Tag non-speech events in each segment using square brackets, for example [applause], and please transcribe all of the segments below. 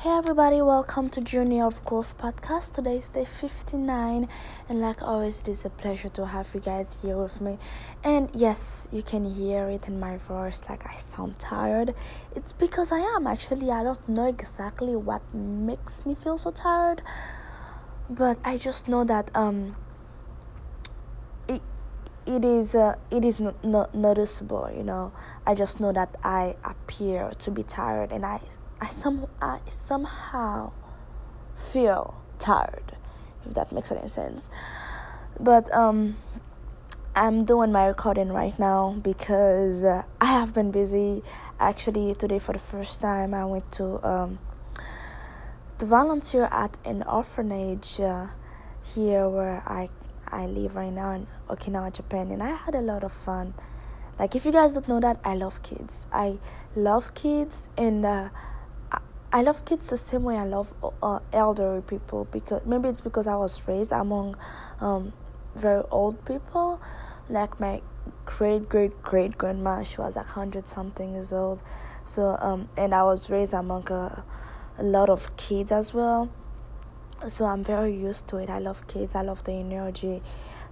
Hey everybody, welcome to Journey of Growth podcast. Today is day 59, and like always, it is a pleasure to have you guys here with me. And yes, you can hear it in my voice, like I sound tired. It's because I am actually, I don't know exactly what makes me feel so tired, but I just know that um it it is uh, it is not, not noticeable you know i just know that i appear to be tired and i I some I somehow feel tired, if that makes any sense. But um, I'm doing my recording right now because uh, I have been busy. Actually, today for the first time, I went to um, to volunteer at an orphanage uh, here where I I live right now in Okinawa, Japan, and I had a lot of fun. Like if you guys don't know that, I love kids. I love kids, and uh, I love kids the same way I love uh, elderly people because maybe it's because I was raised among um, very old people. Like my great great great grandma, she was like hundred something years old. So um, and I was raised among a, a lot of kids as well. So I'm very used to it. I love kids. I love the energy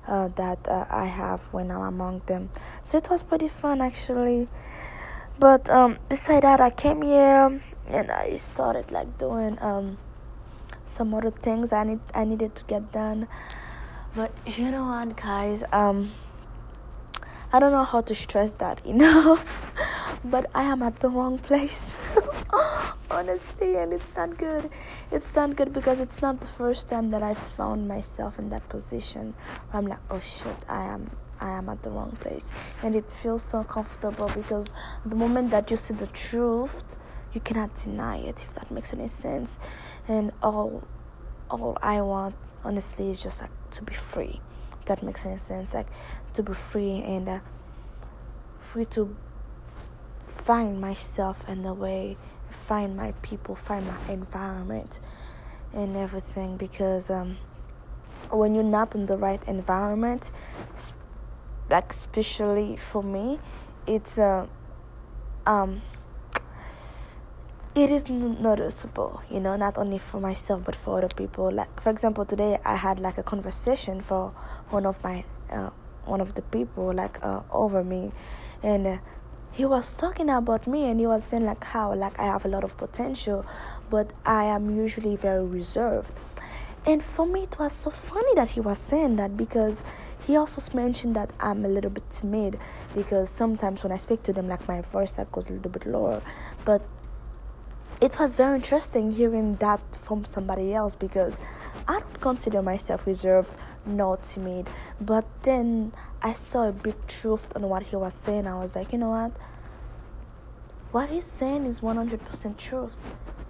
uh, that uh, I have when I'm among them. So it was pretty fun actually. But um, beside that, I came here and I started like doing um some other things I need I needed to get done. But you know what, guys? Um, I don't know how to stress that, [laughs] know. but I am at the wrong place, [laughs] honestly, and it's not good. It's not good because it's not the first time that I found myself in that position where I'm like, oh shit, I am I am at the wrong place. And it feels so comfortable because the moment that you see the truth, you cannot deny it if that makes any sense and all all i want honestly is just like to be free if that makes any sense like to be free and uh, free to find myself in the way find my people find my environment and everything because um when you're not in the right environment like especially for me it's uh, um it is noticeable you know not only for myself but for other people. Like for example today i had like a conversation for one of my uh, one of the people like uh, over me and uh, he was talking about me and he was saying like how like i have a lot of potential but i am usually very reserved and for me it was so funny that he was saying that because he also mentioned that i'm a little bit timid because sometimes when i speak to them like my voice that goes a little bit lower but it was very interesting hearing that from somebody else because I don't consider myself reserved nor timid. But then I saw a big truth on what he was saying. I was like, you know what? What he's saying is 100% truth.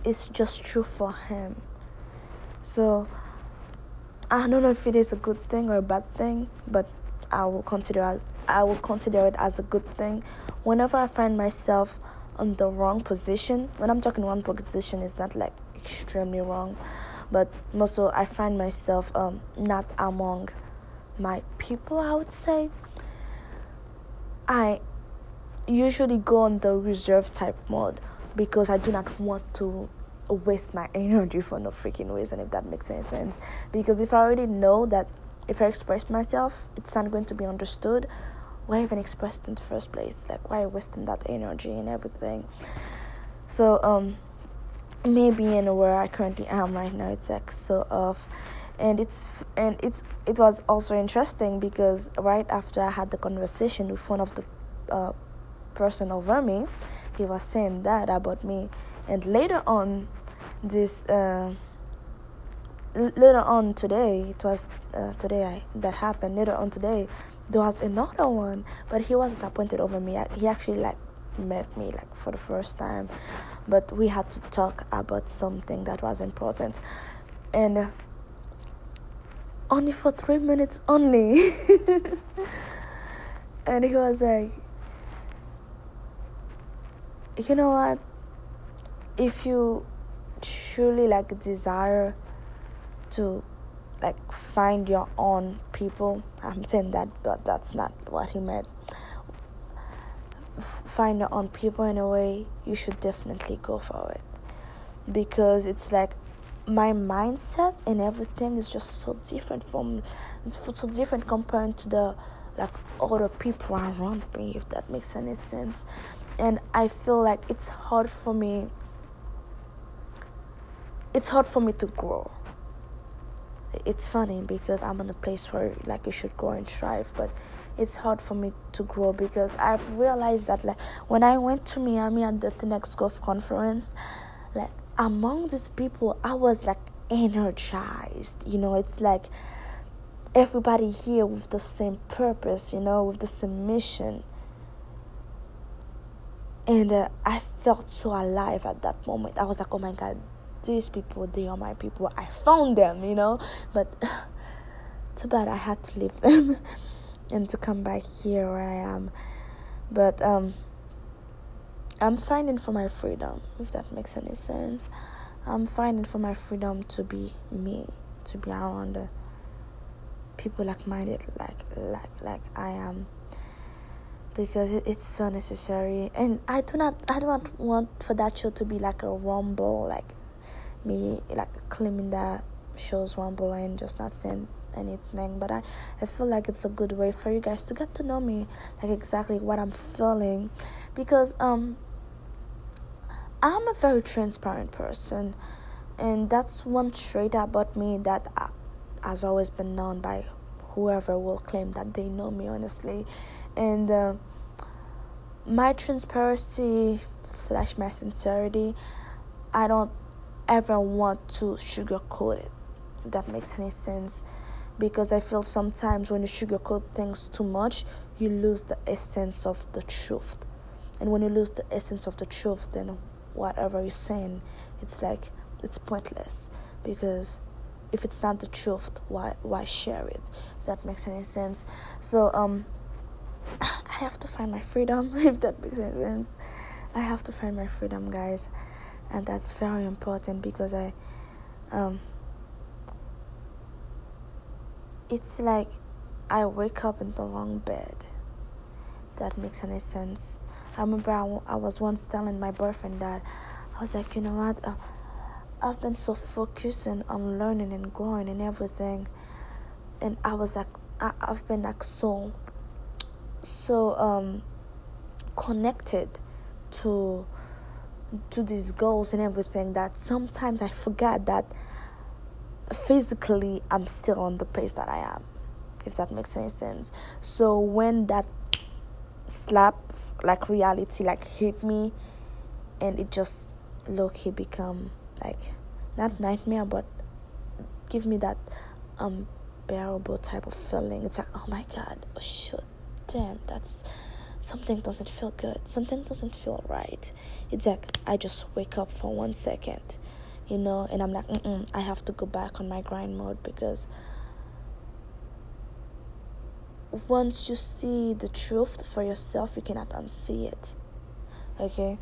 It's just true for him. So I don't know if it is a good thing or a bad thing, but I will consider I will consider it as a good thing. Whenever I find myself on the wrong position. When I'm talking wrong position, it's not like extremely wrong, but also I find myself um, not among my people. I would say I usually go on the reserve type mode because I do not want to waste my energy for no freaking reason if that makes any sense. Because if i already know that if i express myself it's not going to be understood why even express it in the first place? Like why wasting that energy and everything? So um maybe in where i currently am right now it's like so off and it's and it's it was also interesting because right after i had the conversation with one of the uh, person over me he was saying that about me and later on this uh, later on today it was uh, today I, that happened. Later on today there was another one but he wasn't appointed over me. He actually like met me like for the first time. But we had to talk about something that was important. And uh, only for three minutes only. [laughs] And he was like you know what if you truly like desire to like find your own people. I'm saying that, but that's not what he meant. F- find your own people in a way, you should definitely go for it. because it's like my mindset and everything is just so different from it's so different compared to the like other people around me if that makes any sense and i feel like it's hard for me it's hard for me to grow it's funny because i'm in a place where like you should grow and strive but it's hard for me to grow because i've realized that like when i went to miami at the next golf conference like among these people, I was like energized. You know, it's like everybody here with the same purpose, you know, with the same mission. And uh, I felt so alive at that moment. I was like, oh my God, these people, they are my people. I found them, you know. But [sighs] too bad I had to leave [laughs] them and to come back here where I am. But, um, I'm fighting for my freedom, if that makes any sense. I'm fighting for my freedom to be me, to be around people like minded, like like like I am, because it's so necessary. And I do not, I don't want for that show to be like a rumble, like me like claiming that show's rumble and just not saying anything. But I, I feel like it's a good way for you guys to get to know me like exactly what i'm feeling. Because um I'm a very transparent person, and that's one trait about me that uh, has always been known by whoever will claim that they know me honestly, and uh, my transparency slash my sincerity, I don't ever want to sugarcoat it. If that makes any sense, because I feel sometimes when you sugarcoat things too much, you lose the essence of the truth, and when you lose the essence of the truth, then whatever you're saying, it's like it's pointless because if it's not the truth, why why share it? If that makes any sense. So um, [coughs] I have to find my freedom. [laughs] If that makes any sense, I have to find my freedom, guys, and that's very important because I um. It's like I wake up in the wrong bed. That makes any sense. I remember I, I was once telling my boyfriend that I was like, you know what? Uh, I've been so focusing on learning and growing and everything, and I was like, I, I've been like so, so um, connected to to these goals and everything that sometimes I forget that physically I'm still on the place that I am, if that makes any sense. So when that slap like reality like hit me and it just low key become like not nightmare but give me that unbearable type of feeling it's like oh my god oh shit damn that's something doesn't feel good something doesn't feel right it's like i just wake up for one second you know and i'm like i have to go back on my grind mode because once you see the truth for yourself, you cannot unsee it. Okay,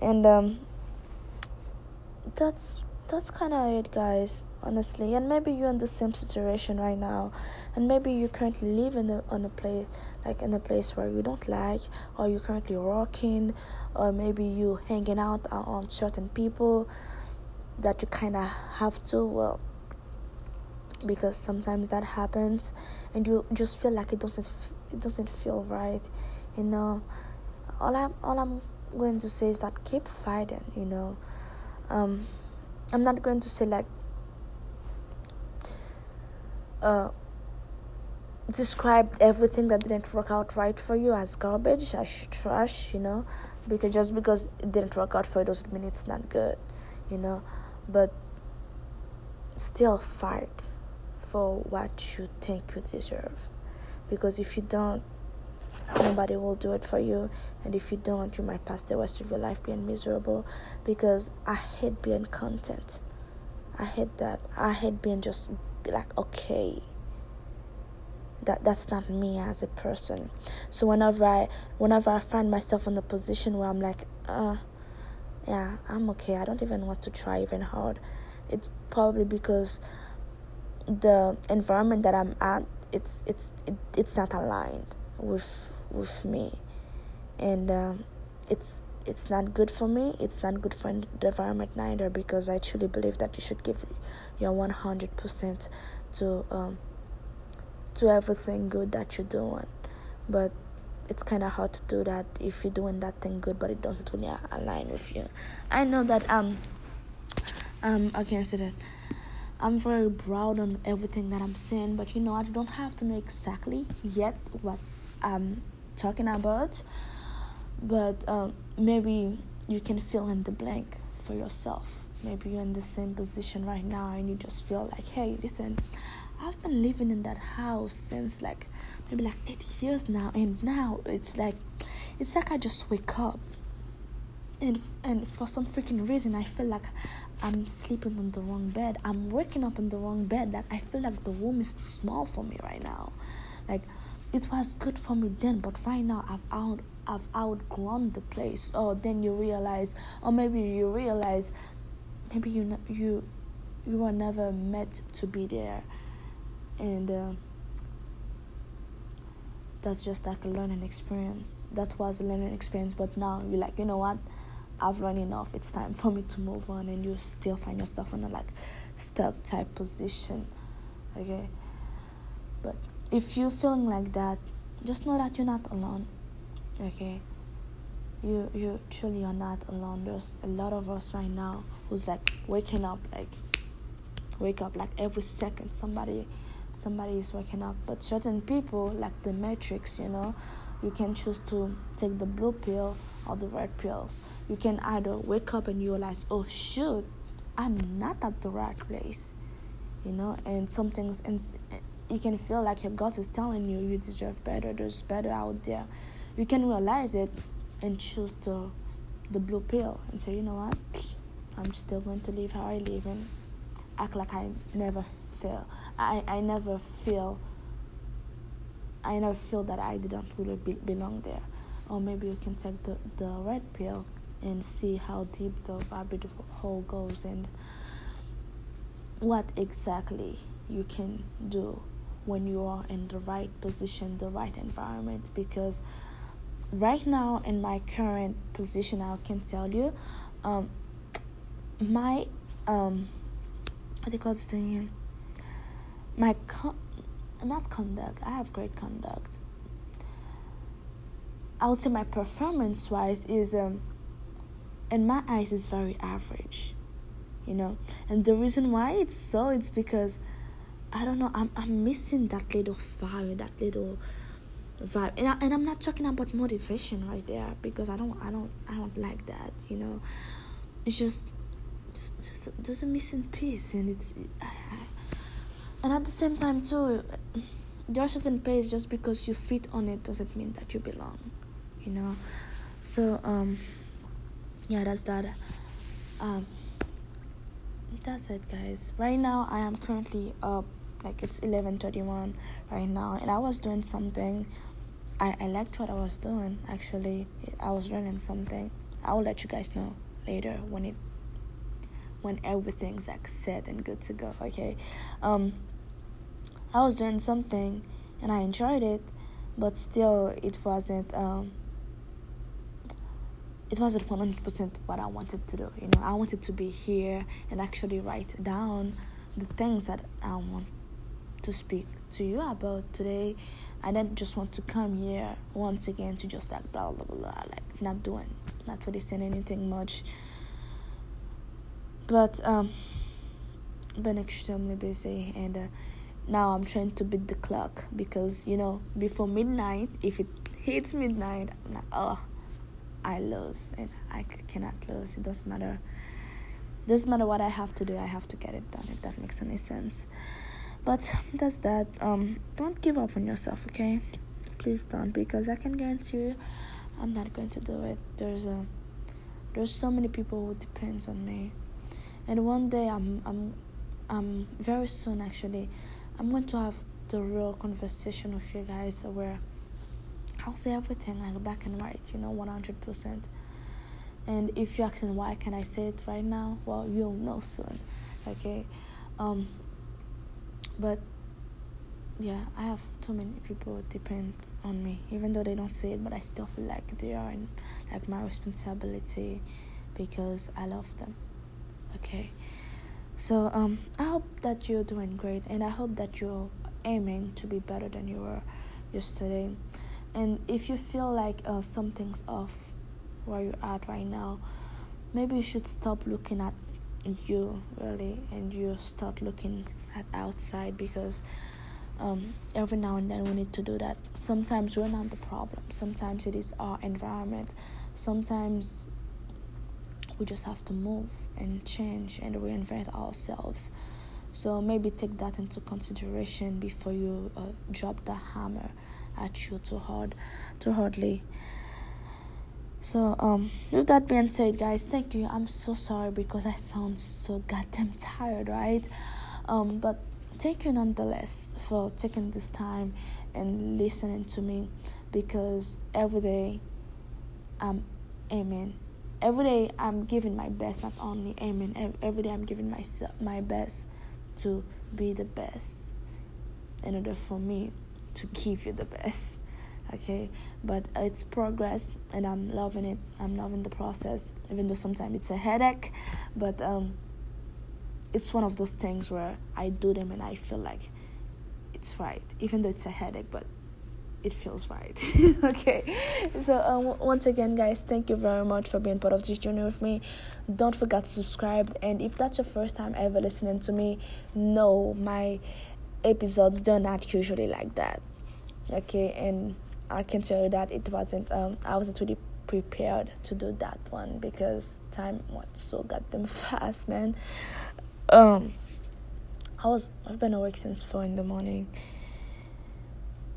and um, that's that's kind of it, guys. Honestly, and maybe you're in the same situation right now, and maybe you currently live in a on a place like in a place where you don't like, or you're currently working, or maybe you hanging out on certain people that you kind of have to. Well, because sometimes that happens and you just feel like it doesn't f- it doesn't feel right you know? All i'm all i'm going to say is that keep fighting you know? Um i'm not going to say like uh describe everything that didn't work out right for you as garbage as trash you know because just because it didn't work out for you doesn't mean it's not good you know but still fight for what you think you deserve. Because if you don't, nobody will do it for you. And if you don't, you might pass the rest of your life being miserable. Because I hate being content. I hate that. I hate being just like okay. That that's not me as a person. So whenever I whenever I find myself in a position where I'm like, uh, yeah, I'm okay. I don't even want to try even hard. It's probably because the environment that I'm at it's it's it, it's not aligned with with me and um, it's it's not good for me it's not good for the environment neither because i truly believe that you should give your 100% to um, to everything good that you're doing. But it's kind of hard to do that if you're doing that thing good but it doesn't really align with you. I know that um um i can't say that? I'm very proud on everything that i'm saying but you know i don't have to know exactly yet what i'm talking about but um, maybe you can fill in the blank for yourself. Maybe you're in the same position right now and you just feel like hey listen i've been living in that house since like maybe like eight years now. And now it's like it's like i just wake up. And and for some freaking reason i feel like i'm sleeping on the wrong bed. I'm waking up in the wrong bed. Like i feel like the room is too small for me right now. Like it was good for me then but right now i've out i've outgrown the place. Or then you realize or maybe you realize maybe you you you were never meant to be there. And uh, that's just like a learning experience. That was a learning experience but now you're like you know what? I've learned enough. It's time for me to move on and you still find yourself in a like stuck type position. Okay? But if you're feeling like that just know that you're not alone okay? You you truly are not alone. There's a lot of us right now who's like waking up like wake up like every second somebody somebody is waking up. But certain people like the matrix you know you can choose to take the blue pill or the red pills. You can either wake up and realize oh shoot i'm not at the right place you know? And some things and you can feel like your gut is telling you you deserve better there's better out there you can realize it and choose the the blue pill and say, you know what, I'm still going to live how I live and act like I never feel. I, I never feel. I never feel that I didn't really be, belong there. Or maybe you can take the, the red pill and see how deep the rabbit hole goes and what exactly you can do when you are in the right position, the right environment. Because right now in my current position i can tell you um my um what do you call this thing my con- not conduct i have great conduct i would say my performance wise is um in my eyes is very average you know and the reason why it's so it's because i don't know i'm, I'm missing that little fire that little vibe. And, I, and i'm not talking about motivation right there because i don't i don't i don't like that you know. It's just there's, there's a missing piece and it's I, I, and at the same time too there are certain places just because you fit on it doesn't mean that you belong you know. So um yeah that's that. Um that's it guys. Right now i am currently up like it's 11:31 right now and I was doing something. I, I liked what I was doing actually. I was learning something. I will let you guys know later when it when everything's like set and good to go okay? Um I was doing something and I enjoyed it but still it wasn't um it wasn't 100% what I wanted to do you know? I wanted to be here and actually write down the things that I want to speak to you about today. I didn't just want to come here once again to just like blah blah blah, blah like not doing, not really saying anything much. But um, been extremely busy and uh, now I'm trying to beat the clock because you know before midnight, if it hits midnight, I'm like oh, I lose and I cannot lose. It doesn't matter. Doesn't matter what I have to do. I have to get it done. If that makes any sense. But that's that. Um, don't give up on yourself, okay? Please don't, because I can guarantee you, I'm not going to do it. There's a, there's so many people who depends on me, and one day I'm, I'm, very soon actually, I'm going to have the real conversation with you guys where I'll say everything like black and white, you know, one hundred percent. And if you're asking why can I say it right now, well, you'll know soon, okay? Um, but yeah, I have too many people depend on me, even though they don't say it, but I still feel like they are in, like my responsibility because I love them. Okay, so um, I hope that you're doing great, and I hope that you're aiming to be better than you were yesterday. And if you feel like uh, something's off where you're at right now, maybe you should stop looking at you really, and you start looking at outside because um, every now and then we need to do that. Sometimes we're not the problem. Sometimes it is our environment. Sometimes we just have to move and change and reinvent ourselves. So maybe take that into consideration before you uh, drop the hammer at you too hard, too hardly. So um, with that being said, guys, thank you. I'm so sorry because I sound so goddamn tired, right? Um, but thank you nonetheless for taking this time and listening to me because every day I'm aiming. Every day I'm giving my best, not only aiming, every day I'm giving myself my best to be the best in order for me to give you the best. [laughs] Okay, but it's progress and I'm loving it. I'm loving the process, even though sometimes it's a headache, but um it's one of those things where I do them and I feel like it's right, even though it's a headache, but it feels right. [laughs] okay, so um, once again, guys, thank you very much for being part of this journey with me. Don't forget to subscribe, and if that's your first time ever listening to me, no, my episodes they're not usually like that. Okay, and I can tell you that it wasn't. Um, I wasn't really prepared to do that one because time went so goddamn [laughs] fast, man um I was I've been awake since four in the morning.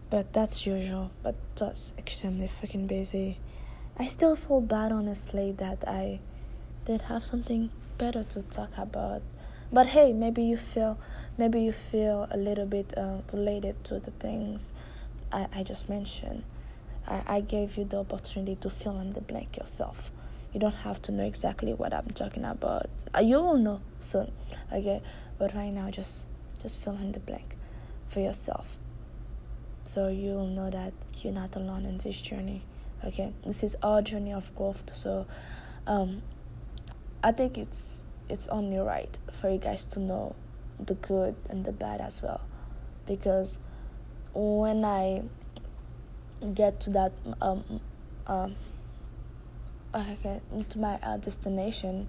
But that's usual. But that's extremely fucking busy. I still feel bad honestly that I did have something better to talk about. But hey, maybe you feel maybe you feel a little bit uh, related to the things I, I just mentioned. I, I gave you the opportunity to fill in the blank yourself. You don't have to know exactly what I'm talking about. Uh, you will know soon, okay? But right now, just just fill in the blank for yourself, so you will know that you're not alone in this journey. Okay, this is our journey of growth. So, um, I think it's it's only right for you guys to know the good and the bad as well, because when I get to that um um okay to my uh, destination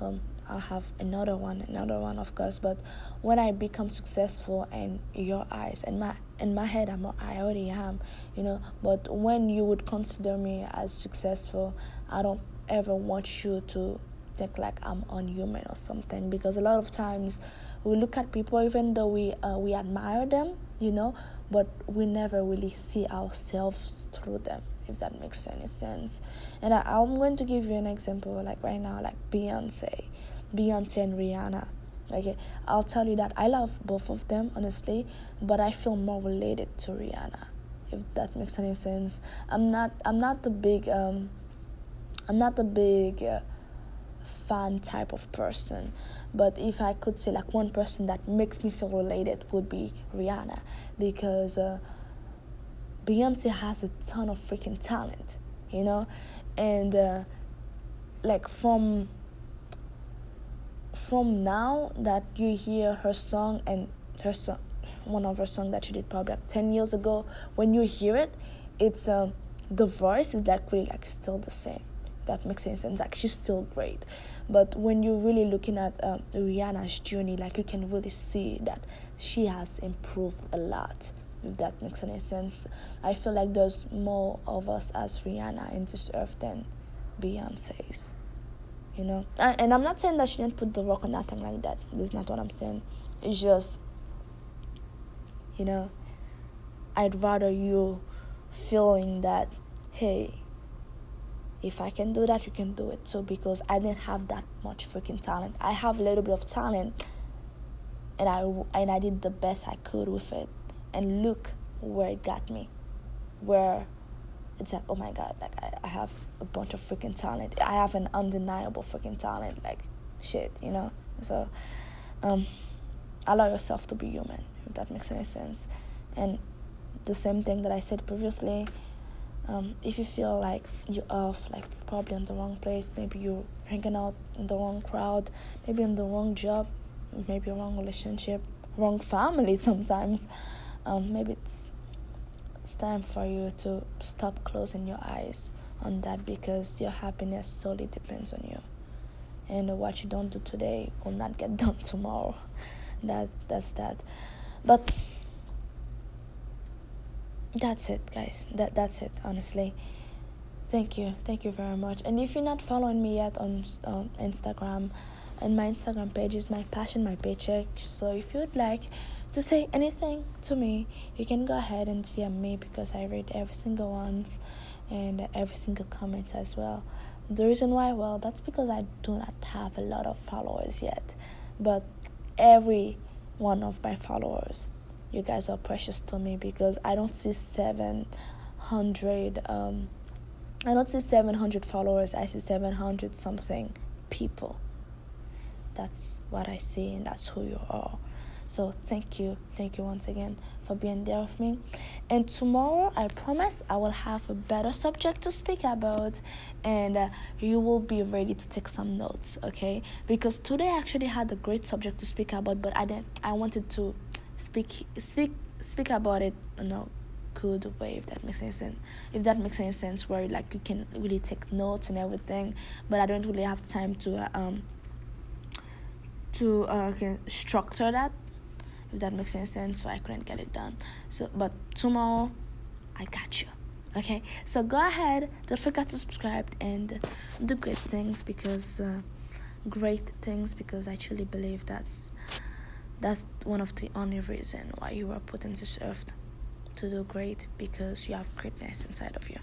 um, I'll have another one, another one, of course. But when I become successful in your eyes, and my in my head, I'm I already am, you know. But when you would consider me as successful, I don't ever want you to think like I'm unhuman or something. Because a lot of times we look at people, even though we uh, we admire them, you know, but we never really see ourselves through them if that makes any sense. And I, I'm going to give you an example, like right now, like Beyonce, Beyonce and Rihanna. Okay, I'll tell you that I love both of them, honestly, but I feel more related to Rihanna, if that makes any sense. I'm not, I'm not the big, um, I'm not the big. Uh, fan type of person but if i could say like one person that makes me feel related would be rihanna because uh, Beyonce has a ton of freaking talent, you know, and uh, like from from now that you hear her song and her song, one of her songs that she did probably like ten years ago, when you hear it, it's uh, the voice is like really like still the same. That makes sense. Like she's still great, but when you're really looking at uh, Rihanna's journey, like you can really see that she has improved a lot if that makes any sense. I feel like there's more of us as Rihanna in this earth than Beyonce's. You know? And, I'm not saying that she didn't put the rock or nothing like that. That's not what I'm saying. It's just, you know, I'd rather you feeling that, hey, if I can do that, you can do it too. Because I didn't have that much freaking talent. I have a little bit of talent, and I and I did the best I could with it and look where it got me where it's like oh my god like I, I have a bunch of freaking talent i have an undeniable freaking talent like shit you know so um allow yourself to be human if that makes any sense And the same thing that I said previously. Um, if you feel like you're off, like probably in the wrong place, maybe you're hanging out in the wrong crowd, maybe in the wrong job, maybe wrong relationship, wrong family [laughs] sometimes. Um, maybe it's it's time for you to stop closing your eyes on that because your happiness solely depends on you. And what you don't do today will not get [laughs] done tomorrow. That that's that. But that's it guys. That that's it honestly. Thank you. Thank you very much. And if you're not following me yet on um, Instagram, and my Instagram page is my passion, my paycheck. So if you would like to say anything to me, you can go ahead and DM me because I read every single ones and every single comment as well. The reason why, well, that's because I do not have a lot of followers yet, but every one of my followers, you guys are precious to me because I don't see seven hundred. Um, I don't see seven hundred followers. I see seven hundred something people. That's what I see, and that's who you are. So thank you, thank you once again for being there with me. And tomorrow, I promise I will have a better subject to speak about, and uh, you will be ready to take some notes, okay? Because today I actually had a great subject to speak about, but I didn't. I wanted to speak speak speak about it, you know, good way if that makes any sense. If that makes any sense, where like you can really take notes and everything, but I don't really have time to um to uh, structure that if that makes any sense so i couldn't get it done. So but tomorrow i got you okay? So go ahead don't forget to subscribe and do great things because uh, great things because i truly believe that's that's one of the only reason why you were put in this earth to do great because you have greatness inside of you